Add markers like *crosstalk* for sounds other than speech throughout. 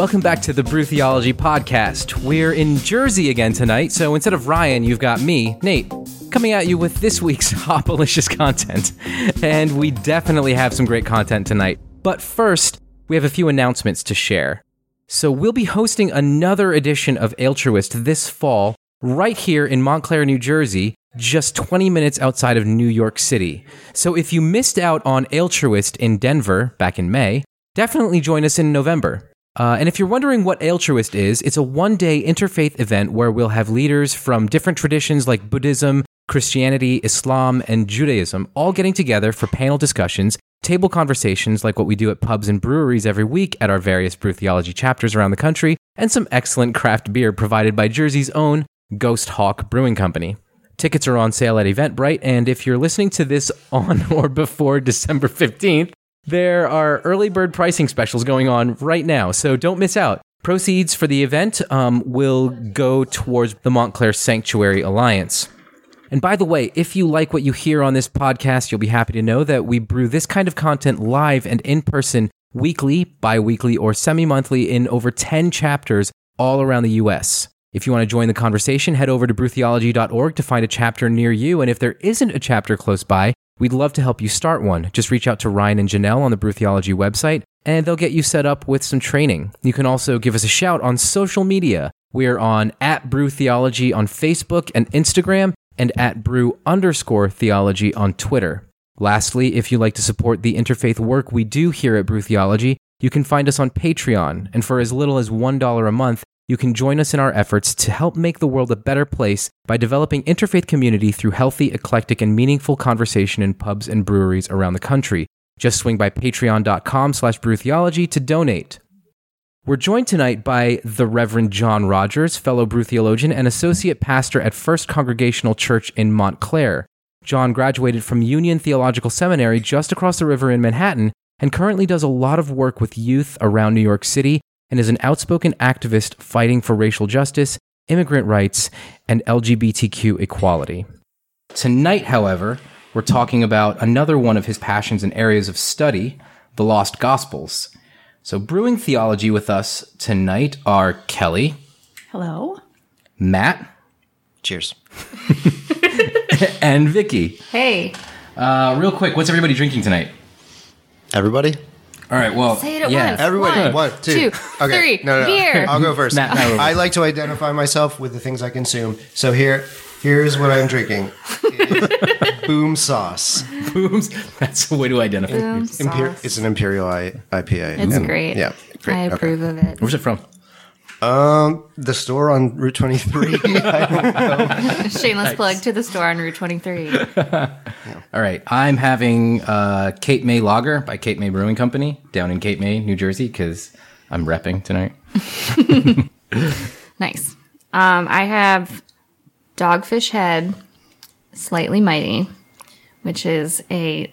Welcome back to the Brew Theology Podcast. We're in Jersey again tonight, so instead of Ryan, you've got me, Nate, coming at you with this week's *laughs* Hopalicious content. And we definitely have some great content tonight. But first, we have a few announcements to share. So we'll be hosting another edition of Altruist this fall, right here in Montclair, New Jersey, just 20 minutes outside of New York City. So if you missed out on Altruist in Denver back in May, definitely join us in November. Uh, and if you're wondering what Altruist is, it's a one day interfaith event where we'll have leaders from different traditions like Buddhism, Christianity, Islam, and Judaism all getting together for panel discussions, table conversations like what we do at pubs and breweries every week at our various brew theology chapters around the country, and some excellent craft beer provided by Jersey's own Ghost Hawk Brewing Company. Tickets are on sale at Eventbrite, and if you're listening to this on *laughs* or before December 15th, there are early bird pricing specials going on right now, so don't miss out. Proceeds for the event um, will go towards the Montclair Sanctuary Alliance. And by the way, if you like what you hear on this podcast, you'll be happy to know that we brew this kind of content live and in person weekly, bi weekly, or semi monthly in over 10 chapters all around the US. If you want to join the conversation, head over to brewtheology.org to find a chapter near you. And if there isn't a chapter close by, we'd love to help you start one. Just reach out to Ryan and Janelle on the Brew Theology website, and they'll get you set up with some training. You can also give us a shout on social media. We're on at Brew Theology on Facebook and Instagram, and at Brew underscore Theology on Twitter. Lastly, if you'd like to support the interfaith work we do here at Brew Theology, you can find us on Patreon, and for as little as $1 a month, you can join us in our efforts to help make the world a better place by developing interfaith community through healthy, eclectic, and meaningful conversation in pubs and breweries around the country. Just swing by patreon.com slash brewtheology to donate. We're joined tonight by the Reverend John Rogers, fellow brew theologian and associate pastor at First Congregational Church in Montclair. John graduated from Union Theological Seminary just across the river in Manhattan and currently does a lot of work with youth around New York City and is an outspoken activist fighting for racial justice, immigrant rights, and LGBTQ equality. Tonight, however, we're talking about another one of his passions and areas of study, the Lost Gospels. So, brewing theology with us tonight are Kelly, Hello. Matt, Cheers. *laughs* and Vicky. Hey. Uh, real quick, what's everybody drinking tonight? Everybody? All right, well, Say it at yeah. once. Everybody, One, one, two, two, okay. three. No, no, no. Beer. I'll go first. Matt, Matt, I like to identify myself with the things I consume. So here, here's what I'm drinking: *laughs* Boom sauce. Booms. That's a way to identify. Boom Imper- sauce. it's an imperial I- IPA. It's And- great. Yeah, great. I Okay. approve of it. Where's it from? Um, the store on Route 23. *laughs* *laughs* Shameless plug to the store on Route 23. *laughs* All right, I'm having uh, Cape May Lager by Cape May Brewing Company down in Cape May, New Jersey, because I'm repping tonight. nice. Um, I have Dogfish Head, Slightly Mighty, which is a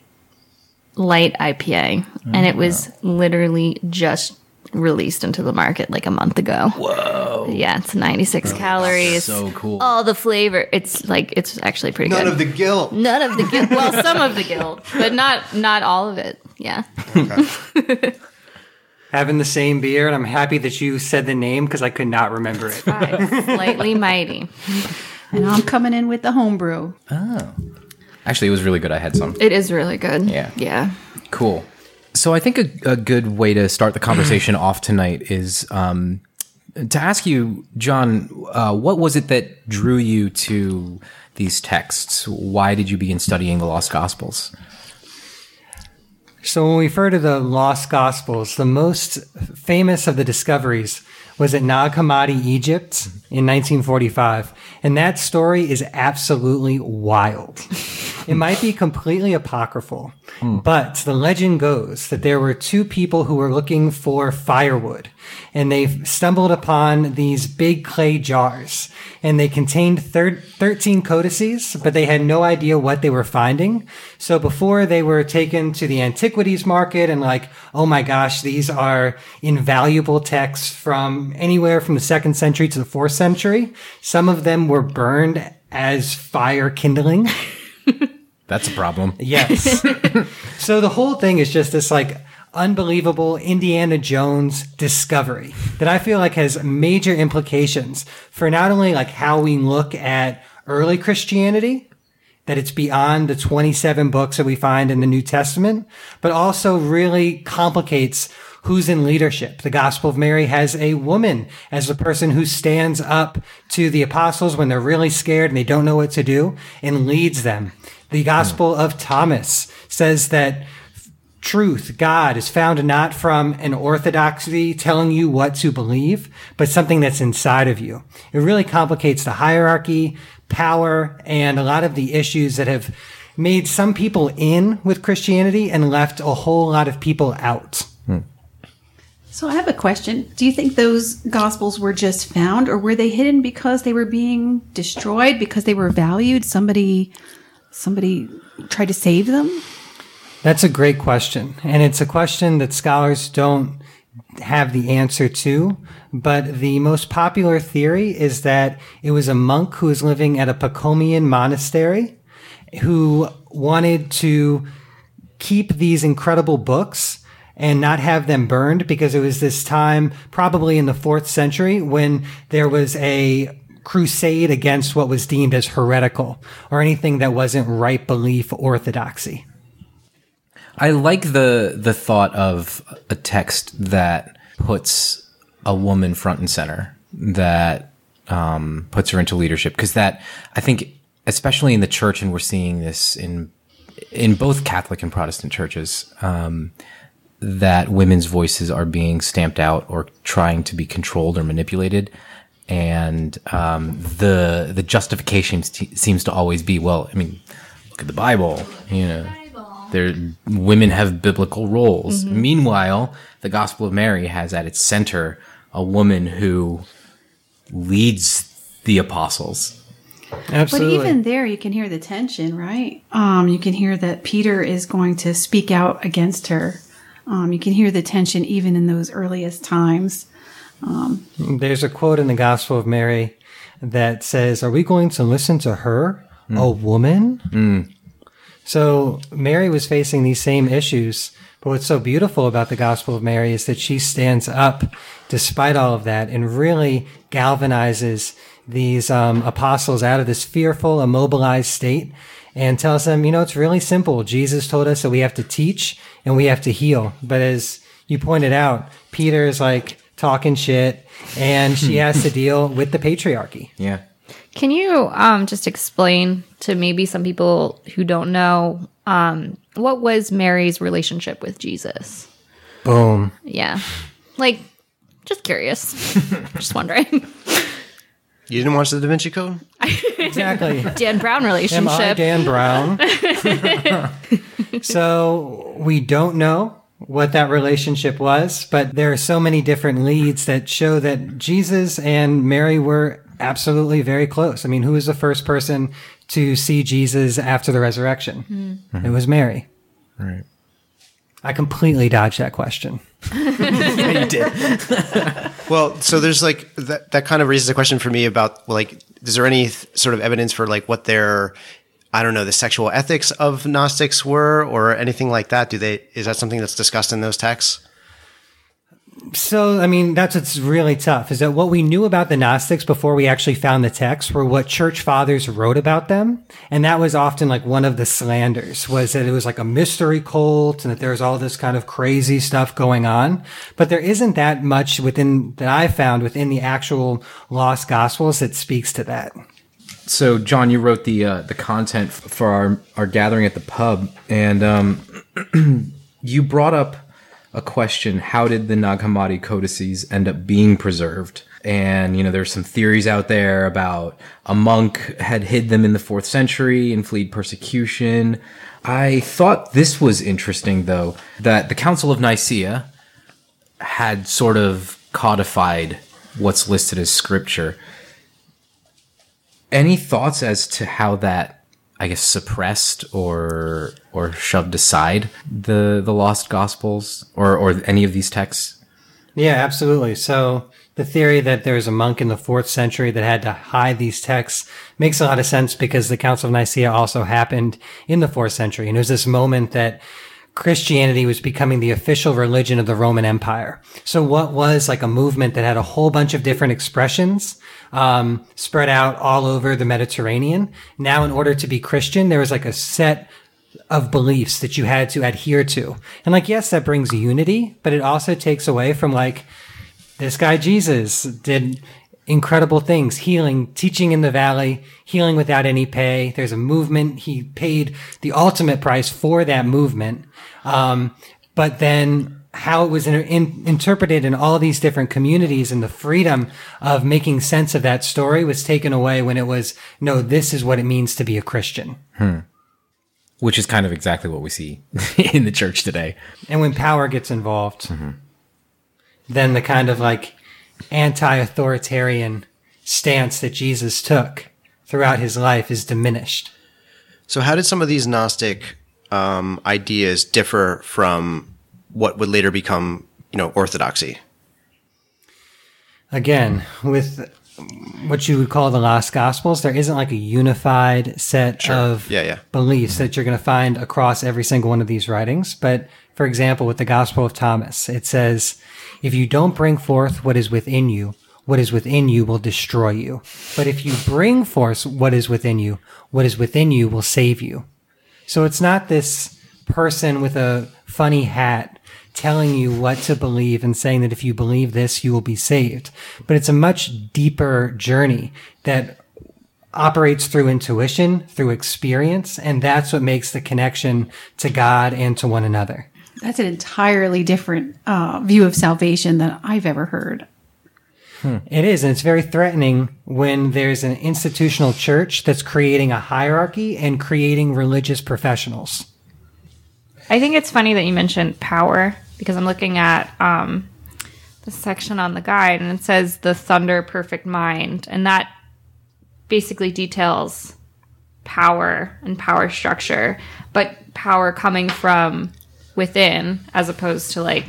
light IPA. And it was literally just released into the market like a month ago. Whoa. Yeah, it's 96 calories. So cool. All the flavor. It's like, it's actually pretty None good. None of the guilt. None of the guilt. *laughs* Well, some of the guilt, but not not all of it. Yeah. *laughs* having the same beer, and I'm happy that you said the name because I could not remember it. Five. Slightly *laughs* mighty. And I'm coming in with the homebrew. Oh. Actually, it was really good. I had some. It is really good. Yeah. Yeah. Cool. So I think a, a good way to start the conversation *clears throat* off tonight is um, to ask you, John, uh, what was it that drew you to these texts? Why did you begin studying the Lost Gospels? So when we refer to the Lost Gospels, the most famous of the discoveries was at Nag Hammadi, Egypt in 1945. And that story is absolutely wild. *laughs* it might be completely apocryphal, hmm. but the legend goes that there were two people who were looking for firewood and they stumbled upon these big clay jars and they contained thir- 13 codices, but they had no idea what they were finding. So before they were taken to the antiquities market and like, oh my gosh, these are invaluable texts from anywhere from the second century to the fourth century. Some of them were burned as fire kindling. *laughs* That's a problem. Yes. *laughs* so the whole thing is just this like unbelievable Indiana Jones discovery that I feel like has major implications for not only like how we look at early Christianity, that it's beyond the 27 books that we find in the New Testament, but also really complicates who's in leadership. The Gospel of Mary has a woman as the person who stands up to the apostles when they're really scared and they don't know what to do and leads them. The Gospel of Thomas says that truth, God, is found not from an orthodoxy telling you what to believe, but something that's inside of you. It really complicates the hierarchy, power, and a lot of the issues that have made some people in with Christianity and left a whole lot of people out. Hmm. So I have a question. Do you think those gospels were just found or were they hidden because they were being destroyed because they were valued? Somebody somebody tried to save them? That's a great question. And it's a question that scholars don't have the answer to. But the most popular theory is that it was a monk who was living at a Pachomian monastery who wanted to keep these incredible books and not have them burned because it was this time, probably in the fourth century, when there was a crusade against what was deemed as heretical or anything that wasn't right belief orthodoxy. I like the the thought of a text that puts a woman front and center, that um, puts her into leadership, because that I think, especially in the church, and we're seeing this in in both Catholic and Protestant churches, um, that women's voices are being stamped out or trying to be controlled or manipulated. And um, the the justification seems to always be, well, I mean, look at the Bible, you know, there women have biblical roles. Meanwhile, the Gospel of Mary has at its center a woman who leads the apostles. Absolutely. But even there, you can hear the tension, right? Um, you can hear that Peter is going to speak out against her. Um, you can hear the tension even in those earliest times. There's a quote in the Gospel of Mary that says, Are we going to listen to her, a woman? So Mary was facing these same issues. But what's so beautiful about the Gospel of Mary is that she stands up despite all of that and really galvanizes these um, apostles out of this fearful, immobilized state and tells them, you know, it's really simple. Jesus told us that we have to teach and we have to heal. But as you pointed out, Peter is like talking shit and she has to *laughs* deal with the patriarchy. Yeah. Can you um, just explain to maybe some people who don't know um, what was Mary's relationship with Jesus? Boom. Yeah, like just curious, *laughs* just wondering. You didn't watch the Da Vinci Code? *laughs* Exactly. Dan Brown relationship. Am I relationship. Dan Brown? so we don't know what that relationship was, but there are so many different leads that show that Jesus and Mary were absolutely very close. I mean, who was the first person to see Jesus after the resurrection? Hmm. It was Mary. Right. I completely dodged that question. Yeah, *laughs* you did. *laughs* well, so there's like that. That kind of raises a question for me about like, is there any th- sort of evidence for like what their, I don't know, the sexual ethics of Gnostics were, or anything like that? Do they? Is that something that's discussed in those texts? So, I mean, that's what's really tough is that what we knew about the Gnostics before we actually found the text were what church fathers wrote about them. And that was often like one of the slanders was that it was like a mystery cult and that there was all this kind of crazy stuff going on. But there isn't that much within that I found within the actual lost gospels that speaks to that. So, John, you wrote the uh, the content for our our gathering at the pub, and um, *clears throat* you brought up a question: How did the Nag Hammadi codices end up being preserved? And you know, there's some theories out there about a monk had hid them in the fourth century and fled persecution. I thought this was interesting, though, that the Council of Nicaea had sort of codified what's listed as scripture. Any thoughts as to how that, I guess, suppressed or or shoved aside the the lost gospels or or any of these texts? Yeah, absolutely. So the theory that there's a monk in the fourth century that had to hide these texts makes a lot of sense because the Council of Nicaea also happened in the fourth century. And it was this moment that Christianity was becoming the official religion of the Roman Empire. So what was like a movement that had a whole bunch of different expressions, um, spread out all over the Mediterranean. Now, in order to be Christian, there was like a set of beliefs that you had to adhere to. And like, yes, that brings unity, but it also takes away from like, this guy Jesus did incredible things, healing, teaching in the valley, healing without any pay. There's a movement. He paid the ultimate price for that movement. Um, but then how it was in, in, interpreted in all these different communities and the freedom of making sense of that story was taken away when it was, no, this is what it means to be a Christian. Which is kind of exactly what we see *laughs* in the church today. And when power gets involved, then the kind of like anti-authoritarian stance that Jesus took throughout his life is diminished. So, how did some of these Gnostic um, ideas differ from what would later become, you know, orthodoxy? Again, with what you would call the lost gospels, there isn't like a unified set of Yeah, yeah. beliefs that you're going to find across every single one of these writings. But for example, with the Gospel of Thomas, it says, if you don't bring forth what is within you, what is within you will destroy you. But if you bring forth what is within you, what is within you will save you. So it's not this person with a funny hat telling you what to believe and saying that if you believe this, you will be saved. But it's a much deeper journey that operates through intuition, through experience, and that's what makes the connection to God and to one another. That's an entirely different uh, view of salvation than I've ever heard. It is, and it's very threatening when there's an institutional church that's creating a hierarchy and creating religious professionals. I think it's funny that you mentioned power because I'm looking at um, the section on the guide and it says the thunder perfect mind. And that basically details power and power structure, but power coming from within as opposed to like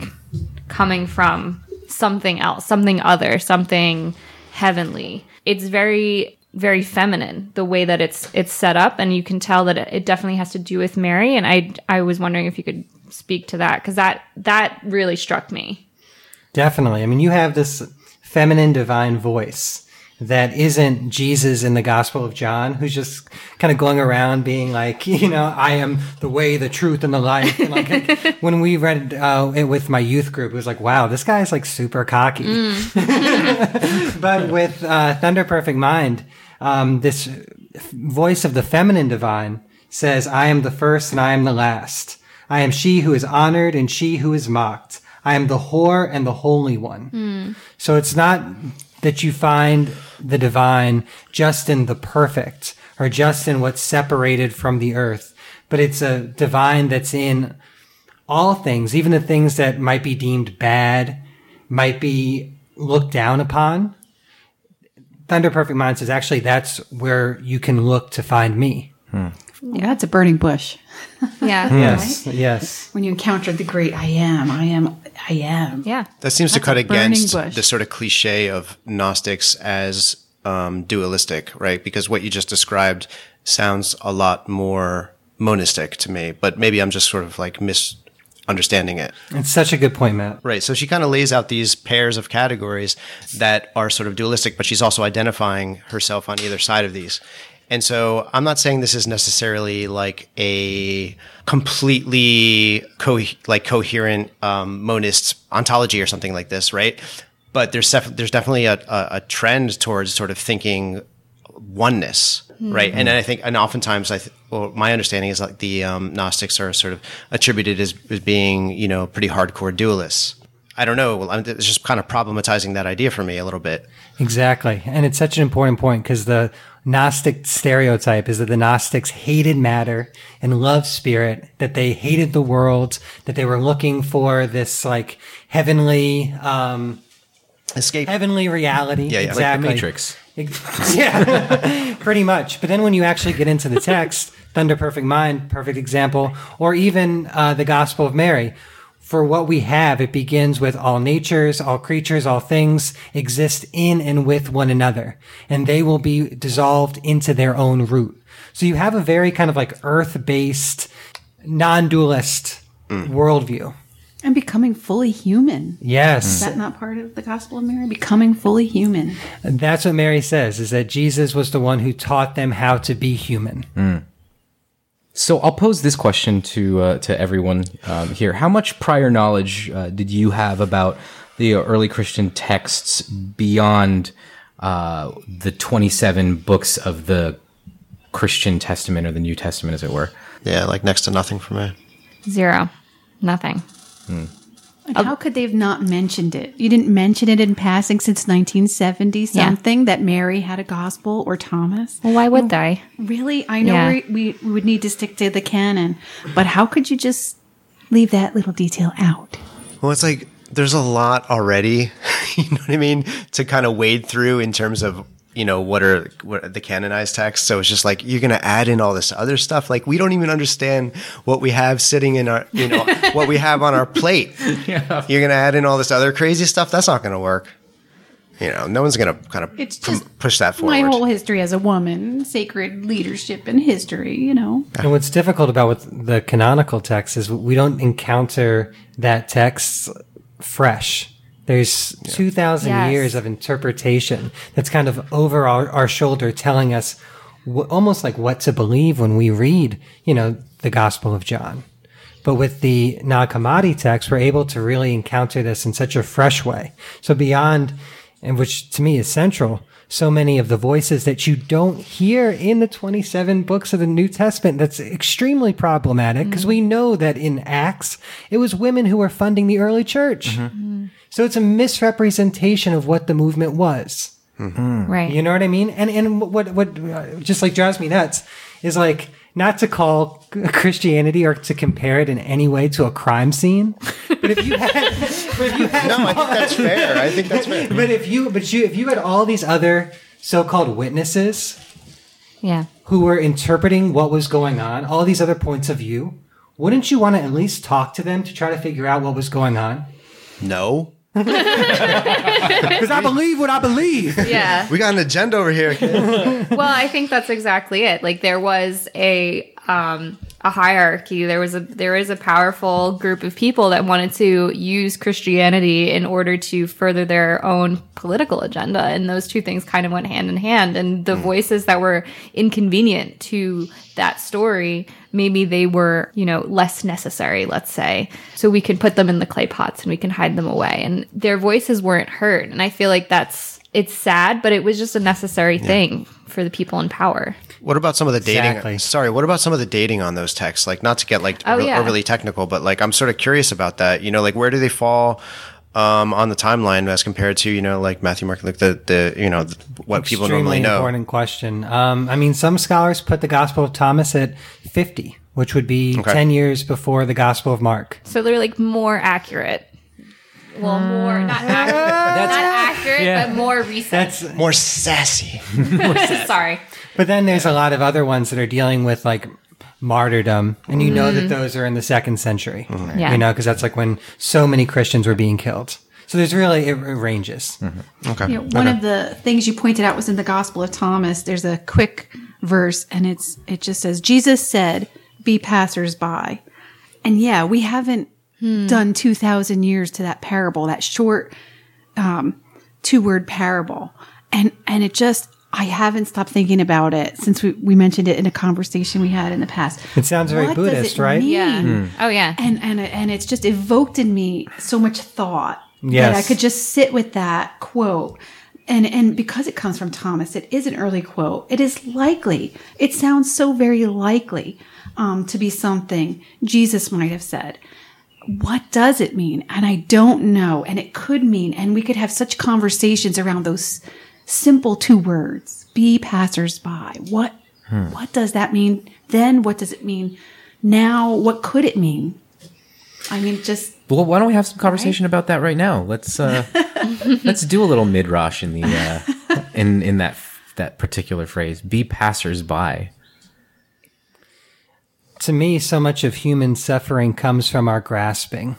coming from something else, something other, something heavenly. It's very very feminine the way that it's it's set up and you can tell that it, it definitely has to do with Mary and I I was wondering if you could speak to that cuz that that really struck me. Definitely. I mean, you have this feminine divine voice that isn't Jesus in the Gospel of John, who's just kind of going around being like, *laughs* you know, I am the way, the truth, and the life. And *laughs* like when we read uh, it with my youth group, it was like, wow, this guy's like super cocky. *laughs* but with uh, Thunder Perfect Mind, um, this voice of the feminine divine says, I am the first and I am the last. I am she who is honored and she who is mocked. I am the whore and the holy one. Hmm. So it's not that you find the divine just in the perfect or just in what's separated from the earth, but it's a divine that's in all things, even the things that might be deemed bad, might be looked down upon. Thunder Perfect Mind says, actually, that's where you can look to find me. Hmm. Yeah, that's a burning bush. *laughs* Yeah. Yes, yes. When you encounter the great I am, I am, I am. Yeah. That seems to cut against bush. the sort of cliche of Gnostics as um, dualistic, right? Because what you just described sounds a lot more monistic to me, but maybe I'm just sort of like misunderstanding it. It's such a good point, Matt. Right. So she kind of lays out these pairs of categories that are sort of dualistic, but she's also identifying herself on either side of these. And so I'm not saying this is necessarily like a completely co- like coherent um, monist ontology or something like this, right? But there's def- there's definitely a, a, a trend towards sort of thinking oneness, right? And I think, and oftentimes, I th- well, my understanding is like the um, Gnostics are sort of attributed as, as being, you know, pretty hardcore dualists. I don't know. Well, it's just kind of problematizing that idea for me a little bit. Exactly. And it's such an important point because the Gnostic stereotype is that the Gnostics hated matter and loved spirit, that they hated the world, that they were looking for this like heavenly, um, Escape. heavenly reality. Yeah, yeah. Like the exactly. Matrix. *laughs* Yeah, *laughs* pretty much. But then when you actually get into the text, Thunder Perfect Mind, perfect example, or even uh, the Gospel of Mary, for what we have, it begins with all natures, all creatures, all things exist in and with one another, and they will be dissolved into their own root. So you have a very kind of like earth based, non dualist mm. worldview. And becoming fully human. Yes. Is that not part of the Gospel of Mary? Becoming fully human. And that's what Mary says is that Jesus was the one who taught them how to be human. Mm. So I'll pose this question to uh, to everyone um, here: How much prior knowledge uh, did you have about the early Christian texts beyond uh, the twenty seven books of the Christian Testament or the New Testament, as it were? Yeah, like next to nothing for me. Zero. Nothing. Like, how could they have not mentioned it? You didn't mention it in passing since 1970 something that Mary had a gospel or Thomas. Well, why would they? Really? I know Yeah. we, we, we would need to stick to the canon, but how could you just leave that little detail out? Well, it's like there's a lot already, *laughs* you know what I mean, to kind of wade through in terms of you know what are what are the canonized texts. So it's just like you're going to add in all this other stuff. Like we don't even understand what we have sitting in our, you know, *laughs* what we have on our plate. Yeah. You're going to add in all this other crazy stuff. That's not going to work. You know, no one's going to kind of It's pum- just push that forward. My whole history as a woman, sacred leadership and history, you know. And what's difficult about with the canonical text is we don't encounter that text fresh. There's 2,000 Yes. years of interpretation that's kind of over our, our shoulder telling us wh- almost like what to believe when we read, you know, the Gospel of John. But with the Nag Hammadi text, we're able to really encounter this in such a fresh way. So beyond, and which to me is central, so many of the voices that you don't hear in the 27 books of the New Testament, that's extremely problematic because mm-hmm. we know that in Acts, it was women who were funding the early church. Mm-hmm. Mm-hmm. So it's a misrepresentation of what the movement was. Right. You know what I mean? And and what what uh, just like drives me nuts is like not to call *laughs* Christianity or to compare it in any way to a crime scene, but if you had, *laughs* but if you had, no, I think that's fair. I think that's fair. *laughs* but if you but you if you had all these other so-called witnesses yeah. who were interpreting what was going on, all these other points of view, wouldn't you want to at least talk to them to try to figure out what was going on? No, *laughs* Because I believe what I believe. *laughs* Yeah. we got an agenda over here. *laughs* well, I think that's exactly it. Like there was a um, a hierarchy. There was a there is a powerful group of people that wanted to use Christianity in order to further their own political agenda, and those two things kind of went hand in hand. And the voices that were inconvenient to that story, maybe they were you know less necessary. Let's say, so we can put them in the clay pots and we can hide them away, and their voices weren't heard. And I feel like that's it's sad, but it was just a necessary thing for the people in power. What about some of the dating? Exactly. Sorry, what about some of the dating on those texts? Like, not to get like Oh, real- yeah. overly technical, but like, I'm sort of curious about that. You know, like, where do they fall um, on the timeline as compared to you know, like Matthew, Mark, like the the you know the, what people normally know? important question. Um, I mean, some scholars put the Gospel of Thomas at 50, which would be Okay. 10 years before the Gospel of Mark. So they're like more accurate. Well, more not ah. accurate, *laughs* not accurate, yeah. but more recent. That's, More *laughs* sassy. Sorry. but then there's a lot of other ones that are dealing with like martyrdom, and you know Mm-hmm. that those are in the second century. Mm-hmm. Yeah. You know, because that's like when so many Christians were being killed. So there's really, it, it ranges. Mm-hmm. Okay. You know, one of the things you pointed out was in the Gospel of Thomas. There's a quick verse, and it's it just says, "Jesus said, be passersby." And yeah, we haven't done two thousand years to that parable, that short um, two word parable, and and it just I haven't stopped thinking about it since we, we mentioned it in a conversation we had in the past. It sounds very What does Buddhist, it right? mean? Yeah. Oh yeah. and and and it's just evoked in me so much thought that I could just sit with that quote. And and because it comes from Thomas, it is an early quote. It is likely. It sounds so very likely um, to be something Jesus might have said. What does it mean? And I don't know. And it could mean, and we could have such conversations around those simple two words: "Be passersby." What what does that mean? Then what does it mean? Now what could it mean? I mean, just Well, why don't we have some conversation about that right now? Let's uh, *laughs* let's do a little midrash in the uh, in in that that particular phrase. Be passers-by. To me, so much of human suffering comes from our grasping.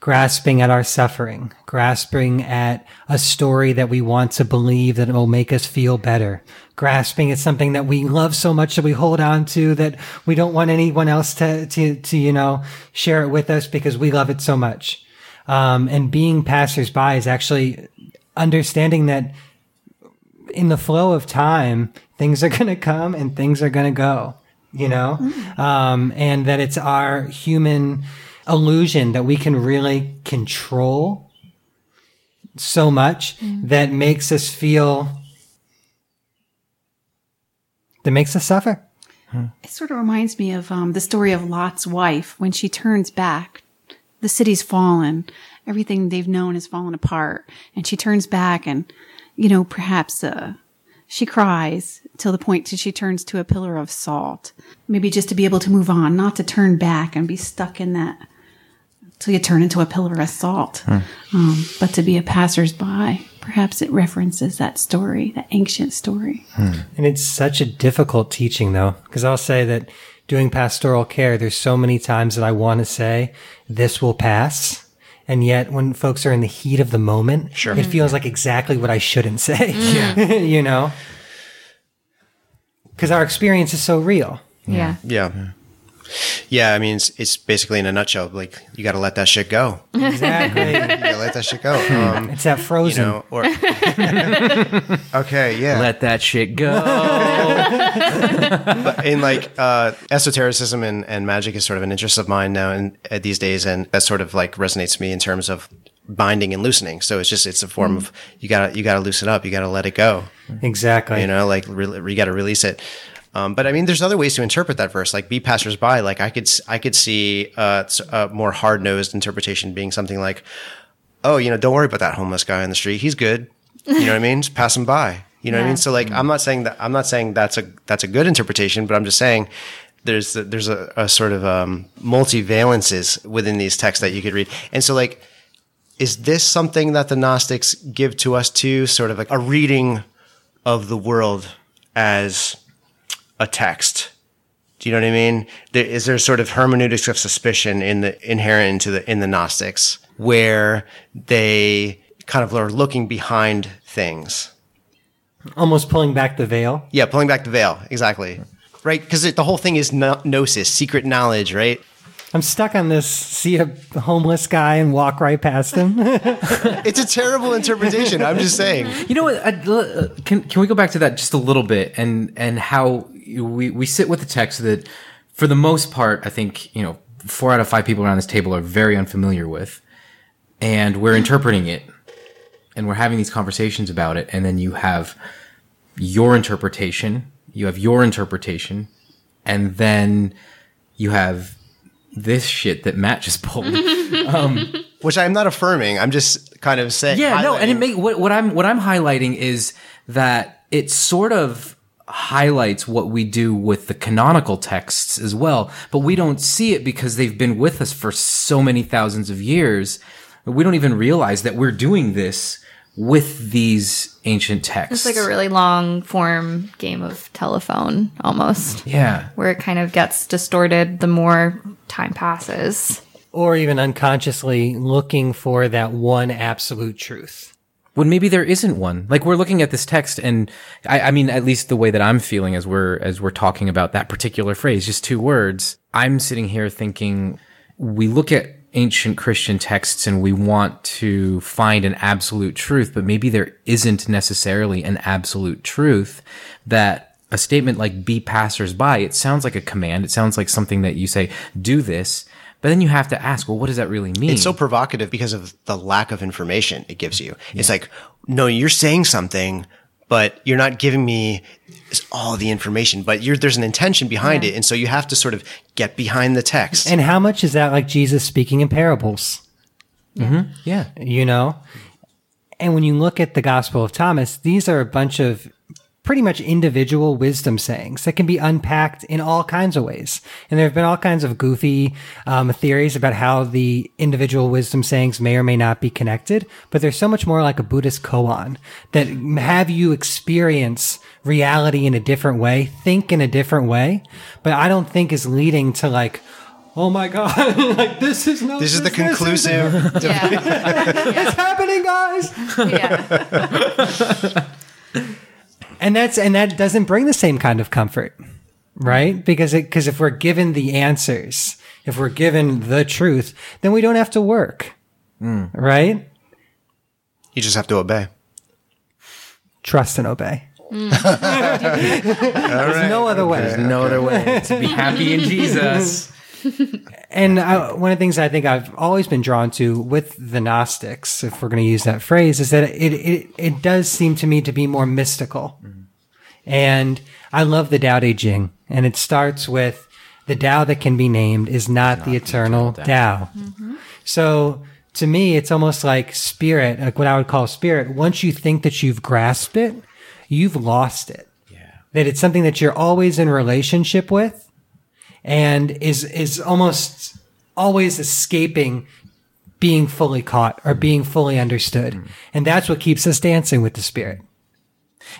grasping at our suffering, grasping at a story that we want to believe that will make us feel better, grasping at something that we love so much that we hold on to that we don't want anyone else to, to, to, you know, share it with us because we love it so much. Um, and being passersby is actually understanding that in the flow of time, things are going to come and things are going to go, you know? Um, and that it's our human illusion that we can really control so much that makes us feel, that makes us suffer. It sort of reminds me of um, the story of Lot's wife when she turns back. The city's fallen. Everything they've known has fallen apart. And she turns back and, you know, perhaps uh, she cries till the point till she turns to a pillar of salt. Maybe just to be able to move on, not to turn back and be stuck in that till you turn into a pillar of salt. Um, but to be a passersby. Perhaps it references that story, that ancient story. And it's such a difficult teaching though, because I'll say that doing pastoral care, there's so many times that I want to say, this will pass. And yet when folks are in the heat of the moment, Sure. it feels mm. like exactly what I shouldn't say, mm. *laughs* Yeah. you know? Because our experience is so real. Yeah. Yeah. Yeah, I mean, it's, it's basically in a nutshell, like you got to let that shit go. You Exactly. got to let that shit go. Um, it's that you frozen. know, or *laughs* okay, yeah. Let that shit go. *laughs* in like uh, esotericism and, and magic is sort of an interest of mine now and uh, these days, and that sort of like resonates me in terms of binding and loosening. So it's just it's a form of you gotta you gotta loosen up, you gotta let it go. exactly. You know, like re- you gotta release it. Um, but I mean, there's other ways to interpret that verse. Like, be passersby. Like, I could, I could see uh, s- a more hard nosed interpretation being something like, "Oh, you know, don't worry about that homeless guy on the street. He's good. You know what I mean? Just pass him by. You know what I mean? So, like, I'm not saying that. I'm not saying that's a that's a good interpretation, but I'm just saying there's there's a, a sort of um, multivalences within these texts that you could read. And so, like, is this something that the Gnostics give to us too? Sort of like a reading of the world as a text. Do you know what I mean? There, is there sort of hermeneutics of suspicion in the inherent into the in the Gnostics where they kind of are looking behind things? Almost pulling back the veil. Yeah, pulling back the veil, exactly. Right, because the whole thing is no- gnosis, secret knowledge, right? I'm stuck on this. See a homeless guy and walk right past him. *laughs* It's a terrible interpretation. I'm just saying. You know what? I'd, uh, can can we go back to that just a little bit and and how we we sit with the text that, for the most part, I think you know four out of five people around this table are very unfamiliar with, and we're interpreting it, and we're having these conversations about it, and then you have your interpretation, you have your interpretation, and then you have this shit that Matt just pulled. Um, *laughs* Which I'm not affirming. I'm just kind of saying. Yeah, no, and it make what, what I'm what I'm highlighting is that it sort of highlights what we do with the canonical texts as well, but we don't see it because they've been with us for so many thousands of years. We don't even realize that we're doing this with these ancient texts. It's like a really long form game of telephone almost, yeah. where it kind of gets distorted the more time passes. or even unconsciously looking for that one absolute truth. when maybe there isn't one. Like we're looking at this text, and I, I mean, at least the way that I'm feeling as we're as we're talking about that particular phrase, just two words. I'm sitting here thinking, we look at ancient Christian texts and we want to find an absolute truth, but maybe there isn't necessarily an absolute truth that a statement like be passersby, it sounds like a command. It sounds like something that you say, do this. But then you have to ask, well, what does that really mean? It's so provocative because of the lack of information it gives you. It's like, no, you're saying something, but you're not giving me all the information, but you're, there's an intention behind it. And so you have to sort of get behind the text. And how much is that like Jesus speaking in parables? yeah. You know? And when you look at the Gospel of Thomas, these are a bunch of pretty much individual wisdom sayings that can be unpacked in all kinds of ways. And there have been all kinds of goofy um, theories about how the individual wisdom sayings may or may not be connected, but they're so much more like a Buddhist koan that have you experience reality in a different way, think in a different way, but I don't think is leading to like, oh my god, *laughs* like this is no. This is the isn't. conclusive. *laughs* Yeah. It's happening, guys. yeah. and that's and that doesn't bring the same kind of comfort right because it because if we're given the answers if we're given the truth then we don't have to work hmm. right You just have to obey. trust and obey Mm. there's no other way There's no other way to be happy in Jesus. *laughs* and I, one of the things I think I've always been drawn to with the Gnostics, if we're going to use that phrase, is that it, it, it does seem to me to be more mystical. Mm-hmm. And I love the Tao Te Ching. And it starts with the Tao that can be named is not, the eternal, Tao. Mm-hmm. So to me, it's almost like spirit, like what I would call spirit. Once you think that you've grasped it, you've lost it. That it's something that you're always in relationship with and is is almost always escaping being fully caught or being fully understood. And that's what keeps us dancing with the spirit.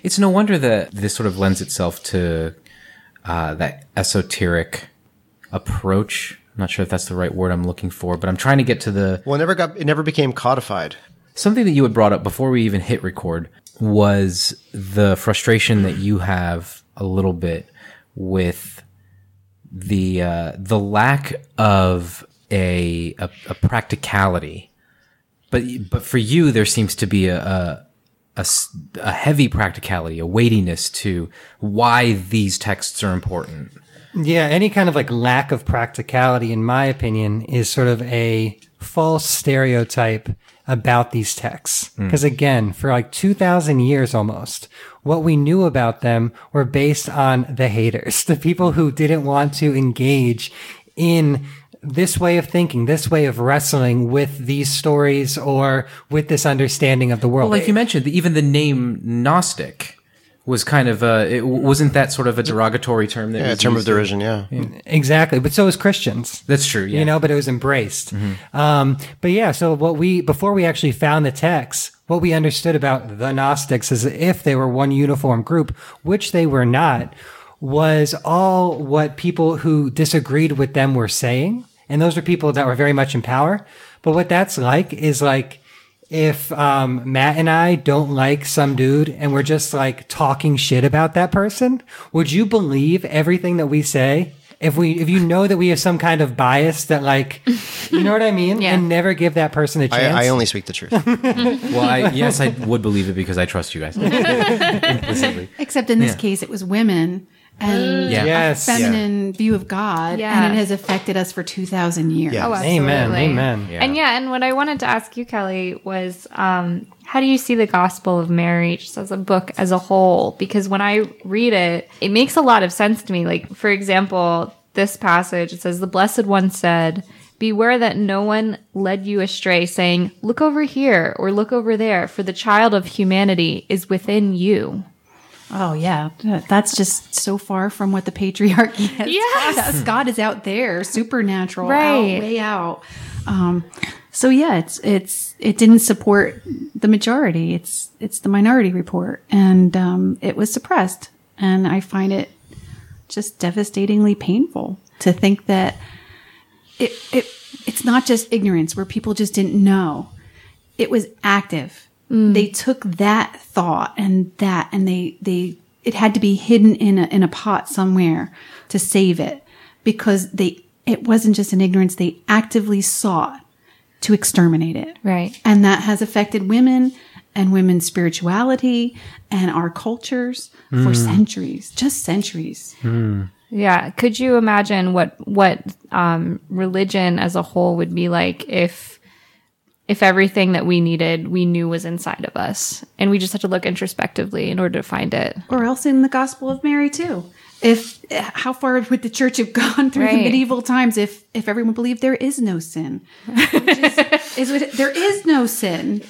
It's no wonder that this sort of lends itself to uh, that esoteric approach. I'm not sure if that's the right word I'm looking for, but I'm trying to get to the Well, it never got. It never became codified. something that you had brought up before we even hit record was the frustration that you have a little bit with the uh, the lack of a, a a practicality. But but for you, there seems to be a a heavy practicality, a weightiness to why these texts are important. Yeah, any kind of like lack of practicality, in my opinion, is sort of a false stereotype about these texts. Hmm. Because again, for like 2000 years almost, what we knew about them were based on the haters, *laughs* the people who didn't want to engage in this way of thinking, this way of wrestling with these stories or with this understanding of the world. Well, like you mentioned, even the name Gnostic was kind of uh, it wasn't that sort of a derogatory term that Yeah, a was term of derision. Yeah. Exactly. But so was Christians. That's true. Yeah. You know, but it was embraced. Um, but yeah, so what we, before we actually found the text, what we understood about the Gnostics is if they were one uniform group, which they were not, was all what people who disagreed with them were saying. And those were people that were very much in power. But what that's like is like, if um, Matt and I don't like some dude and we're just like talking shit about that person, would you believe everything that we say? If we, if you know that we have some kind of bias that, like, you know what I mean, *laughs* Yeah. and never give that person a chance. I only speak the truth. *laughs* well, I, yes, I would believe it because I trust you guys *laughs* implicitly. Except in this Yeah. case, it was women and Yeah. yes, feminine view of God, Yeah. and it has affected us for two thousand years. Yeah. Oh, Amen, absolutely. amen. Yeah. And yeah, and what I wanted to ask you, Kelly, was um, how do you see the Gospel of Mary just as a book as a whole? Because when I read it, it makes a lot of sense to me. Like, for example, this passage, it says, The Blessed One said, Beware that no one led you astray, saying, Look over here or look over there, for the child of humanity is within you. Oh yeah, that's just so far from what the patriarchy *laughs* has Yes. taught us. God is out there, supernatural, Right. out, way out. Um, so yeah, it's it's it didn't support the majority. It's it's the minority report, and um, it was suppressed. And I find it just devastatingly painful to think that it it it's not just ignorance where people just didn't know. It was active. Mm. They took that thought and that and they they it had to be hidden in a in a pot somewhere to save it because they it wasn't just an ignorance they actively sought to exterminate it. Right. And that has affected women and women's spirituality and our cultures for mm. centuries, just centuries. Mm. Yeah. Could you imagine what what um, religion as a whole would be like if if everything that we needed we knew was inside of us, and we just had to look introspectively in order to find it? or else in the Gospel of Mary too. If how far would the church have *laughs* gone through the medieval times if if everyone believed there is no sin? Is, *laughs* is what, there is no sin.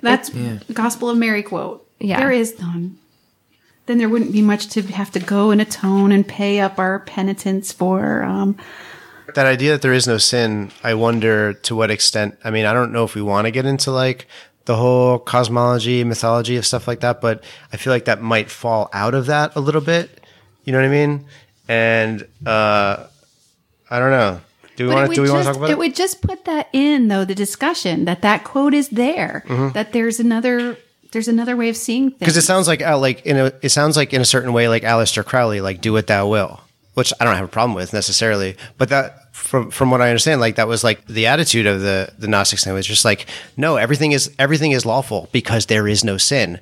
That's Gospel of Mary quote. Yeah. there is none. Then there wouldn't be much to have to go and atone and pay up our penitence for. Um, that idea that there is no sin, I wonder to what extent. I mean, I don't know if we want to get into like the whole cosmology, mythology of stuff like that, but I feel like that might fall out of that a little bit. You know what I mean? And uh, I don't know. Do we want to do we want to talk about it? it would just put that in though the discussion that that quote is there Mm-hmm. that there's another there's another way of seeing things Because it sounds like uh, like in a it sounds like in a certain way like Aleister Crowley like do what thou will, which I don't have a problem with necessarily. But that from from what I understand, like that was like the attitude of the the Gnostics. It was just like no, everything is everything is lawful because there is no sin.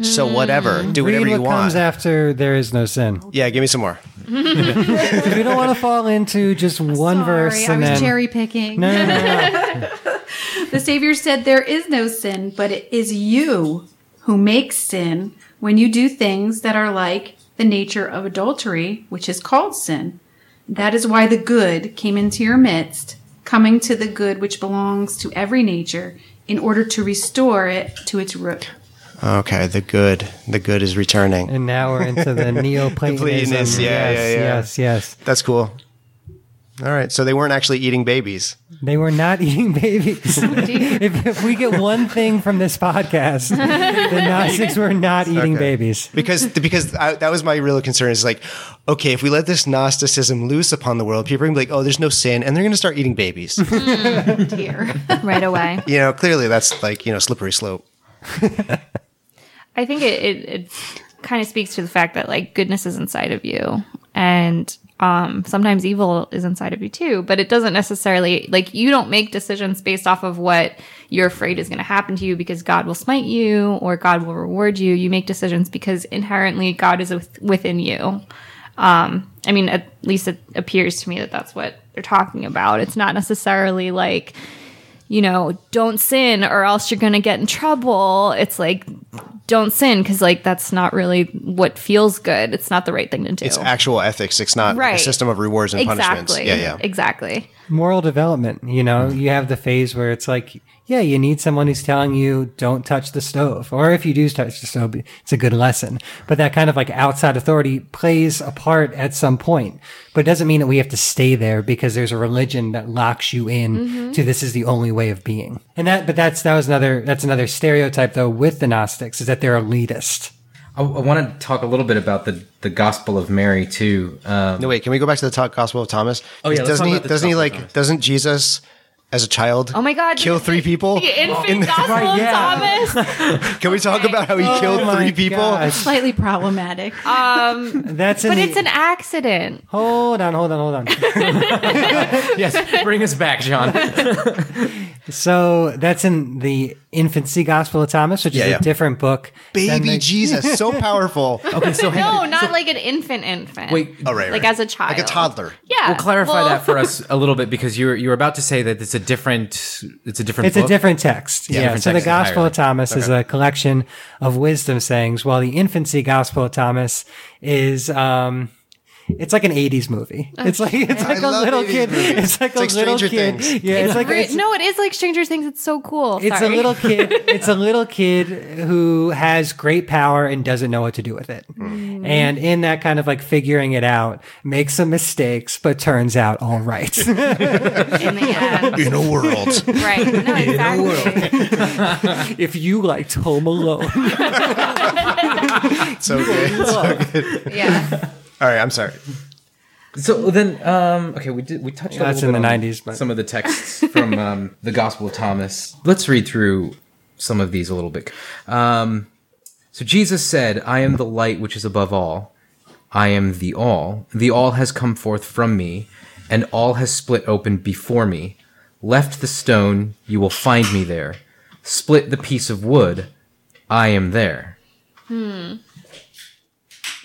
So mm. whatever, do Read whatever what you want. comes after there is no sin. yeah, give me some more. *laughs* we don't want to fall into just *laughs* one Sorry, verse I and was then cherry picking. no, no, no, no. *laughs* The Savior said, There is no sin, but it is you who makes sin when you do things that are like the nature of adultery, which is called sin. That is why the good came into your midst, coming to the good which belongs to every nature, in order to restore it to its root. Okay, the good, the good is returning. And now we're into the *laughs* Neoplatonism. Platonists, yeah, yes, yeah, yeah. yes, yes. That's cool. All right, so they weren't actually eating babies. They were not *laughs* eating babies. *laughs* if, if we get one thing from this podcast, *laughs* the Gnostics were not eating Okay. babies. because because I, that was my real concern is like okay if we let this gnosticism loose upon the world people are gonna be like oh there's no sin and they're gonna start eating babies mm, Dear. right away. you know clearly that's like you know slippery slope I think it, it, it kind of speaks to the fact that like goodness is inside of you and um, sometimes evil is inside of you too, but it doesn't necessarily like you don't make decisions based off of what you're afraid is going to happen to you because God will smite you or God will reward you. You make decisions because inherently God is with, within you. Um, I mean, at least it appears to me that that's what they're talking about. It's not necessarily like, you know, don't sin or else you're going to get in trouble. It's like, don't sin because, like, that's not really what feels good. It's not the right thing to do. it's actual ethics it's not like Right. a system of rewards and punishments exactly. yeah yeah Exactly. Moral development, you know, you have the phase where it's like, yeah, you need someone who's telling you don't touch the stove. Or if you do touch the stove, it's a good lesson. But that kind of like outside authority plays a part at some point. But it doesn't mean that we have to stay there because there's a religion that locks you in to this is the only way of being. And that, but that's, that was another, that's another stereotype though with the Gnostics is that they're elitist. I, I want to talk a little bit about the, the Gospel of Mary too. Um, no wait can we go back to the talk gospel of thomas Oh, yeah, let's doesn't talk he the doesn't he like doesn't jesus as a child Oh my God. kill three people The infant gospel of yeah. Thomas. *laughs* can we talk about how he killed Oh my three people gosh. Slightly problematic. Um, That's But the- it's an accident. hold on, hold on, hold on. *laughs* yes, bring us back, John. *laughs* So that's in the Infancy Gospel of Thomas, which Yeah, is yeah. a different book. baby the- jesus so *laughs* powerful okay, so No, not like an infant infant. Wait. oh right, Like right. as a child. like a toddler Yeah. We'll clarify well- that for *laughs* us a little bit because you're you're about to say that it's a different it's a different It's book. a different text. Yeah. different so the text Gospel of entirely. Thomas is a collection of wisdom sayings, while the Infancy Gospel of Thomas is um it's like an 80s movie. It's like it's like a little kid. movies. It's like It's a like little Stranger kid. Things. Yeah, it's, like Re- it's, no, it is like Stranger Things. It's so cool. it's a little kid. *laughs* It's a little kid who has great power and doesn't know what to do with it. Mm. And in that kind of like figuring it out, makes some mistakes, but turns out all right. *laughs* in the end. in a world right. No, exactly. *laughs* if you liked Home Alone. so good so good Yeah. All right i'm sorry So then, um, okay, we did we touched on a That's little in the on 90s, but- some of the texts from *laughs* um, the Gospel of Thomas. Let's read through some of these a little bit. Um, so Jesus said, "I am the light which is above all. I am the all. The all has come forth from me, and all has split open before me. Left the stone, you will find me there. Split the piece of wood, I am there."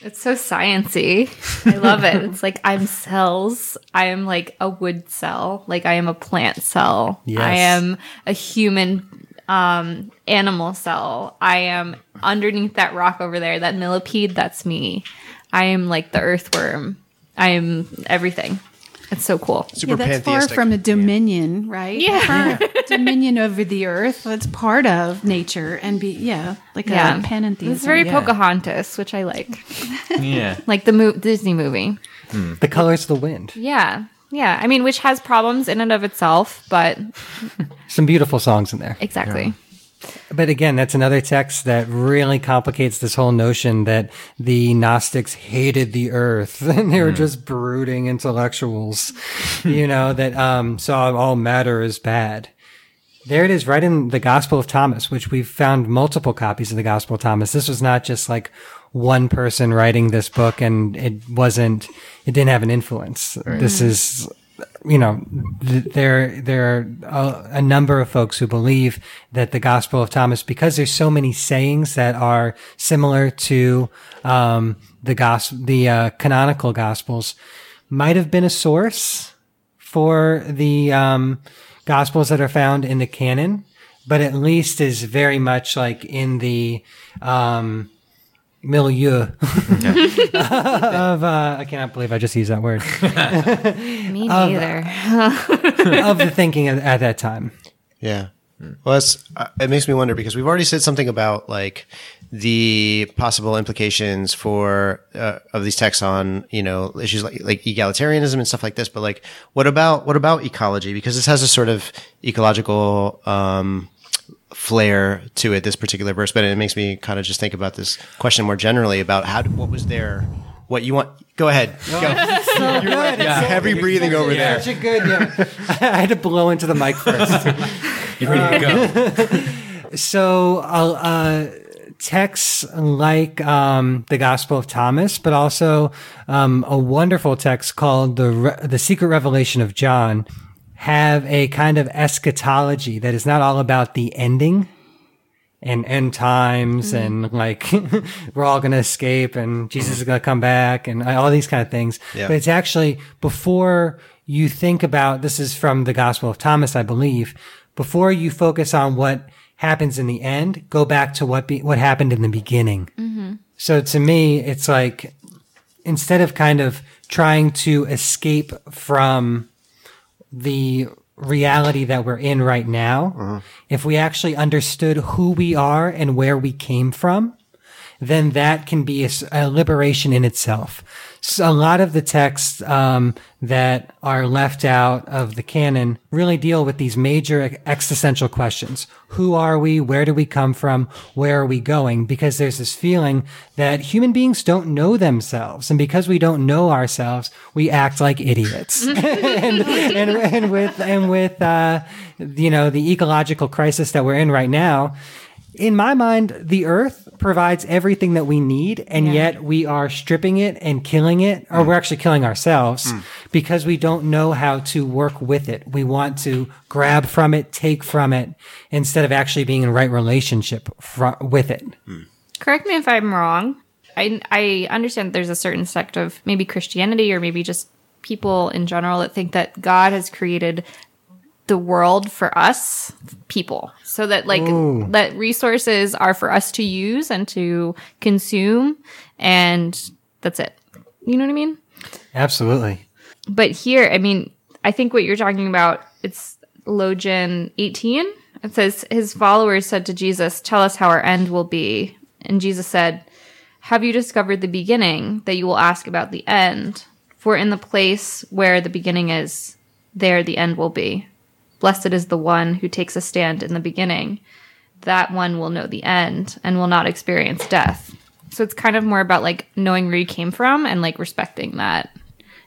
It's so sciency. I love it. It's like I'm cells. I am like a wood cell. Like I am a plant cell. Yes. I am a human um animal cell. I am underneath that rock over there, that millipede, that's me. I am like the earthworm. I am everything. It's so cool. super yeah, that's far from a dominion, right? Yeah. Far- *laughs* dominion over the earth. That's part of nature and be yeah, like Yeah. a panentheism. It's very yeah. Pocahontas, which I like. *laughs* Yeah. Like the mo- Disney movie. Hmm. the colors of the wind. Yeah. Yeah. I mean, which has problems in and of itself, but Some beautiful songs in there. exactly. But again, that's another text that really complicates this whole notion that the Gnostics hated the earth *laughs* and they were just brooding intellectuals, you know, *laughs* that um, saw all matter as bad. There it is, right in the Gospel of Thomas, which we've found multiple copies of the Gospel of Thomas. This was not just like one person writing this book and it wasn't, it didn't have an influence. This is, you know, th- there, there are a, a number of folks who believe that the Gospel of Thomas, because there's so many sayings that are similar to, um, the gospel, the, uh, canonical gospels might have been a source for the, um, gospels that are found in the canon, but at least is very much like in the um, milieu of. Uh, I cannot believe I just used that word *laughs* Me neither. *laughs* of the thinking at, at that time. Yeah. Well, that's, uh, it makes me wonder because we've already said something about like the possible implications for uh, of these texts on you know issues like like egalitarianism and stuff like this. But like, what about what about ecology? Because this has a sort of ecological um, flair to it. This particular verse, but it makes me kind of just think about this question more generally about how what was there. What you want? Go ahead. Go. *laughs* You're right. Heavy breathing over there. Such a good. Yeah. *laughs* I had to blow into the mic first. *laughs* You're ready to go. so uh, uh, texts like um, the Gospel of Thomas, but also um, a wonderful text called the Re- the Secret Revelation of John, have a kind of eschatology that is not all about the ending and end times mm-hmm. and like *laughs* we're all going to escape and Jesus is going to come back and uh, all these kind of things. Yeah. But it's actually before you think about this is from the Gospel of Thomas, I believe. Before you focus on what happens in the end, go back to what be, what happened in the beginning. Mm-hmm. So to me, it's like instead of kind of trying to escape from the reality that we're in right now, uh-huh. if we actually understood who we are and where we came from, then that can be a liberation in itself. So a lot of the texts um, that are left out of the canon really deal with these major existential questions: Who are we? Where do we come from? Where are we going? Because there's this feeling that human beings don't know themselves, and because we don't know ourselves, we act like idiots. *laughs* and, and and with and with uh, you know the ecological crisis that we're in right now in my mind, the earth provides everything that we need, and yet we are stripping it and killing it, or we're actually killing ourselves mm. because we don't know how to work with it. We want to grab from it, take from it, instead of actually being in right relationship fr- with it. Mm. Correct me if I'm wrong. I I understand there's a certain sect of maybe Christianity or maybe just people in general that think that God has created the world for us people so that like that resources are for us to use and to consume and that's it you know what i mean Absolutely. but here, I mean, I think what you're talking about, it's Logion 18. It says, His followers said to Jesus, Tell us how our end will be. And Jesus said, Have you discovered the beginning that you will ask about the end? For in the place where the beginning is, there the end will be. Blessed is the one who takes a stand in the beginning. That one will know the end and will not experience death. So it's kind of more about like knowing where you came from and like respecting that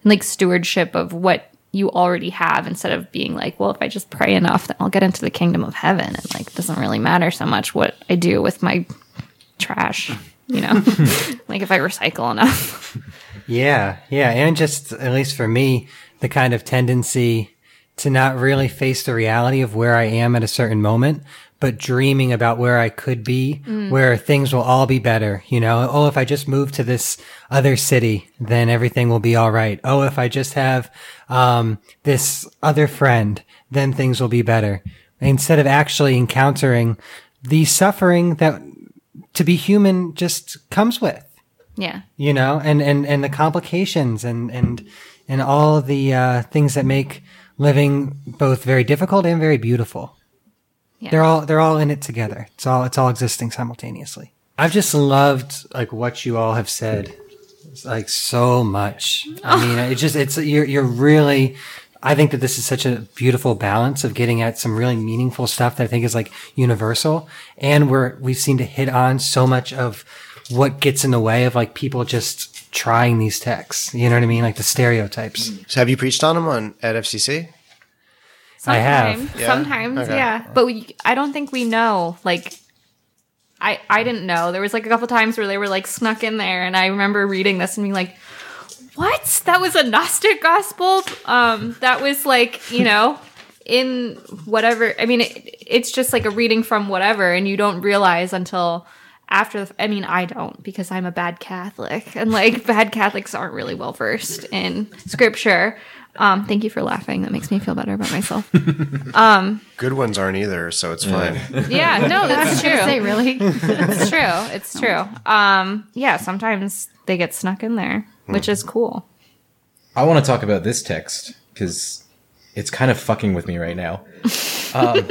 and like stewardship of what you already have instead of being like, well, if I just pray enough, then I'll get into the kingdom of heaven. And like, it doesn't really matter so much what I do with my trash, you know, *laughs* like if I recycle enough. Yeah, yeah, and just at least for me, the kind of tendency to not really face the reality of where I am at a certain moment, but dreaming about where I could be, where things will all be better. You know, oh, if I just move to this other city, then everything will be all right. Oh, if I just have um, this other friend, then things will be better. Instead of actually encountering the suffering that to be human just comes with yeah. you know, and, and, and the complications and, and, and all the, uh, things that make living both very difficult and very beautiful. Yeah. They're all, they're all in it together. It's all, it's all existing simultaneously. I've just loved like what you all have said. It's, like so much. I mean, it just, it's, you're, you're really I think that this is such a beautiful balance of getting at some really meaningful stuff that I think is like universal. And we're, we seem to hit on so much of what gets in the way of like people just trying these texts. You know what I mean? Like the stereotypes. So have you preached on them on at FCC? I have. Sometimes, Yeah? Sometimes, Okay. yeah. But we, I don't think we know. Like, I, I didn't know. There was like a couple times where they were like snuck in there, and I remember reading this and being like, "What? That was a Gnostic gospel? Um, that was like, you know." In whatever, I mean, it, it's just like a reading from whatever, and you don't realize until after. The, I mean, I don't because I'm a bad Catholic, and like *laughs* bad Catholics aren't really well versed in scripture. Um, thank you for laughing. That makes me feel better about myself. *laughs* Um, Good ones aren't either, so it's fine. *laughs* Yeah, no, that's true. Say really? It's true. It's true. Um, yeah, sometimes they get snuck in there, which is cool. I want to talk about this text because it's kind of fucking with me right now. Um,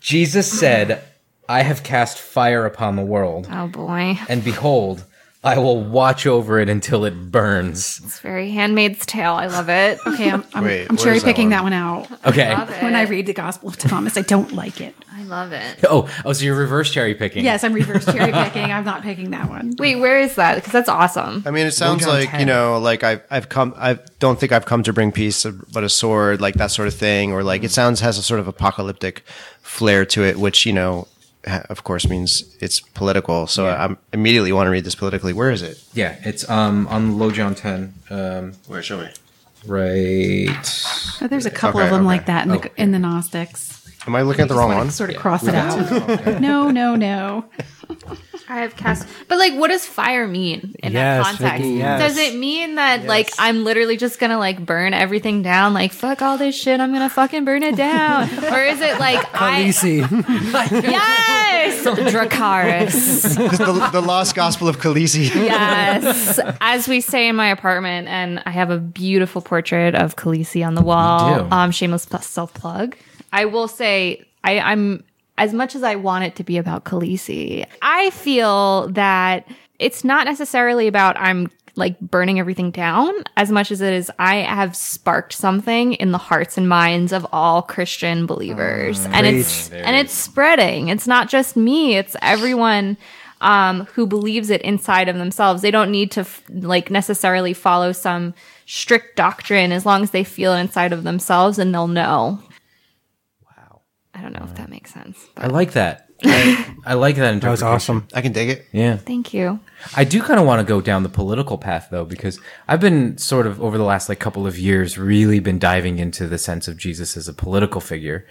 Jesus said, I have cast fire upon the world, Oh boy, and behold, I will watch over it until it burns. it's very Handmaid's Tale. I love it. Okay, I'm, I'm, Wait, I'm cherry is that picking one? that one out. Okay. Love it. When I read the Gospel of Thomas, I don't like it. I love it. Oh, oh, so you're reverse cherry picking. Yes, I'm reverse *laughs* cherry picking. I'm not picking that one. Wait, where is that? Because that's awesome. I mean, it sounds like 10. you know, like I've I've come. I don't think I've come to bring peace, but a sword, like that sort of thing, or like it sounds has a sort of apocalyptic flair to it, which you know, ha- of course, means it's political. So Yeah. I immediately want to read this politically. Where is it? Yeah, it's um on Low 10. Um, Where? Show me. right. Oh, there's a couple Okay, of them okay. like that in the, Oh, in the Gnostics. Am I looking at the Just wrong wanna one? Sort of cross it out. *laughs* no, no, no. I have cast, but like, what does fire mean in Yes, that context? Vicky, yes. Does it mean that like I'm literally just gonna like burn everything down? Like fuck all this shit, I'm gonna fucking burn it down, *laughs* or is it like I? Khaleesi. *laughs* Yes, Dracarys. the, the Lost Gospel of Khaleesi. Yes, as we say in my apartment, and I have a beautiful portrait of Khaleesi on the wall. Do. Um, shameless self plug. I will say, I, I'm as much as I want it to be about Khaleesi. I feel that it's not necessarily about I'm like burning everything down as much as it is I have sparked something in the hearts and minds of all Christian believers, and it's and it's spreading. It's not just me; it's everyone um, who believes it inside of themselves. They don't need to f- like necessarily follow some strict doctrine as long as they feel it inside of themselves and they'll know. Wow. I don't know if that makes sense. I like that. *laughs* I, I like that. interpretation. That was awesome. I can dig it. Yeah. Thank you. I do kind of want to go down the political path though, because I've been sort of over the last like couple of years really been diving into the sense of Jesus as a political figure.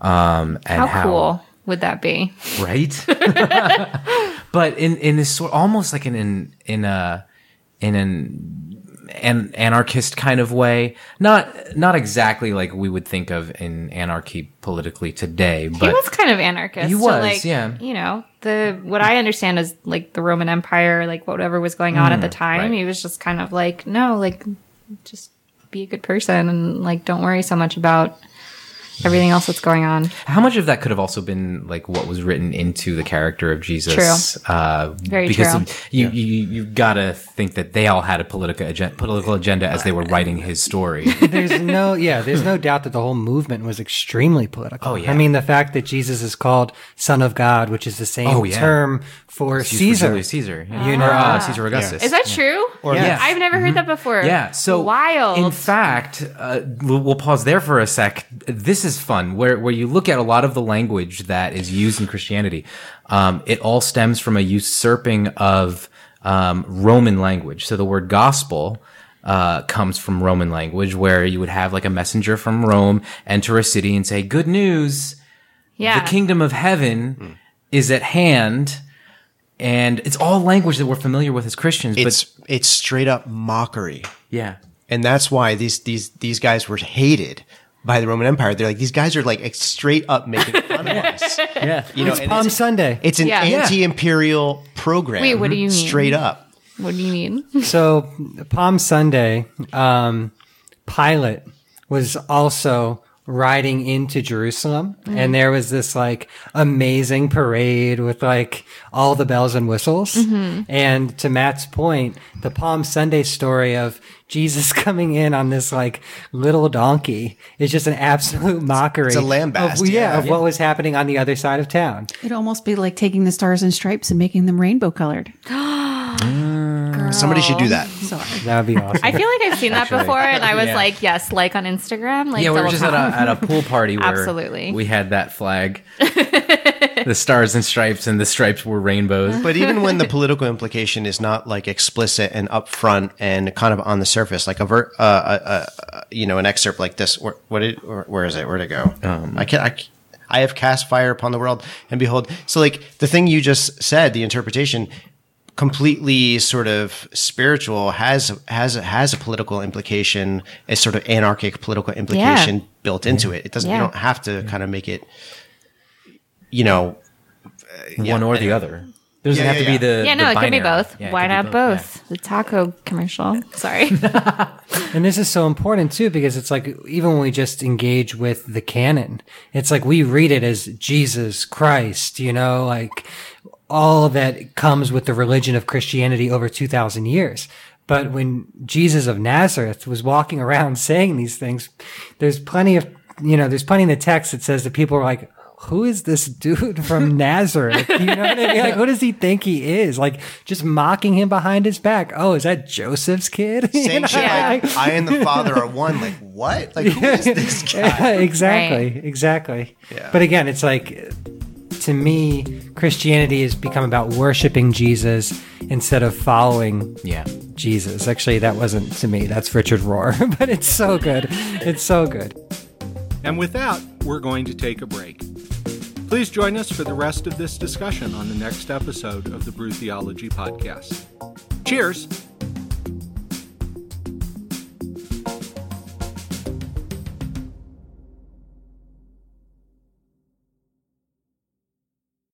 Um, and How, how, cool would that be? right? *laughs* but in in this sort, almost like in in in a in an an anarchist kind of way, not not exactly like we would think of in anarchy politically today, but He was kind of anarchist. He so, was, like, yeah. You know, the what I understand is like the Roman Empire, like whatever was going on at the mm, time. right. He was just kind of like, no, like just be a good person and like don't worry so much about everything else that's going on. How much of that could have also been like what was written into the character of Jesus? True. Uh, Very because true. of- you, you you gotta think that they all had a political agenda, political agenda as they were writing his story. *laughs* there's no yeah there's no doubt that the whole movement was extremely political Oh, yeah. i mean the fact that jesus is called son of god which is the same Oh, yeah. term for Used for caesar Julius Caesar, yeah. You know- or uh, Caesar Augustus. Is that true? Or Yeah. I've never heard that before. Yeah. So wild. In fact, uh, we'll we'll pause there for a sec. This is fun, where where you look at a lot of the language that is used in Christianity. Um, it all stems from a usurping of um, Roman language. So the word gospel. Uh, comes from Roman language where you would have like a messenger from Rome enter a city and say, good news, yeah. the kingdom of heaven is at hand. And it's all language that we're familiar with as Christians, It's but it's straight up mockery. yeah. and that's why these these these guys were hated by the Roman Empire. They're like these guys are like straight up making *laughs* fun of us. Yeah. You know, it's palm it's, sunday it's an Yeah. anti-imperial program. Wait, what do you mean? Straight up. what do you mean? *laughs* so palm sunday um pilate was also riding into Jerusalem and there was this like amazing parade with like all the bells and whistles. And to Matt's point, the Palm Sunday story of Jesus *laughs* coming in on this like little donkey is just an absolute mockery. It's a lambast, Of, yeah, yeah. of what was happening on the other side of town. It'd almost be like taking the stars and stripes and making them rainbow colored. *gasps* Somebody should do that. Sorry. That would be awesome. I feel like I've seen that before, and I was Yeah. like, yes, like on Instagram. Like yeah, we were just at a, at a pool party *laughs* where Absolutely. we had that flag. *laughs* *laughs* the stars and stripes, and the stripes were rainbows. *laughs* But even when the political implication is not like explicit and upfront and kind of on the surface, like a ver- uh, uh, uh, you know, an excerpt like this, where, what did, where, where is it? Where'd it go? I can't, I, I have cast fire upon the world, and behold. So, like the thing you just said, the interpretation, completely sort of spiritual, has has has a political implication, a sort of anarchic political implication built into it. It doesn't. Yeah. You don't have to kind of make it, you know, One or the other. Doesn't Yeah, have yeah, to be the yeah, no, the it could be both. Yeah, Why could be not yeah. both? The taco commercial. *laughs* Sorry. *laughs* And this is so important too because it's like even when we just engage with the canon, it's like we read it as Jesus Christ, you know, like all that comes with the religion of Christianity over 2000 years. But when Jesus of Nazareth was walking around *laughs* saying these things, there's plenty of, you know, there's plenty in the text that says that people are like, who is this dude from *laughs* Nazareth? You know what I mean? Like, who does he think he is? Like, just mocking him behind his back. Oh, is that Joseph's kid? *laughs* You saying know? shit like I and the *laughs* Father are one. Like what? Like who is this guy? Yeah, exactly, exactly. Yeah. But again, it's like to me, Christianity has become about worshiping Jesus instead of following Yeah. Jesus. Actually, that wasn't to me. That's Richard Rohr. but it's so good. It's so good. And with that, we're going to take a break. Please join us for the rest of this discussion on the next episode of the Brew Theology Podcast. Cheers!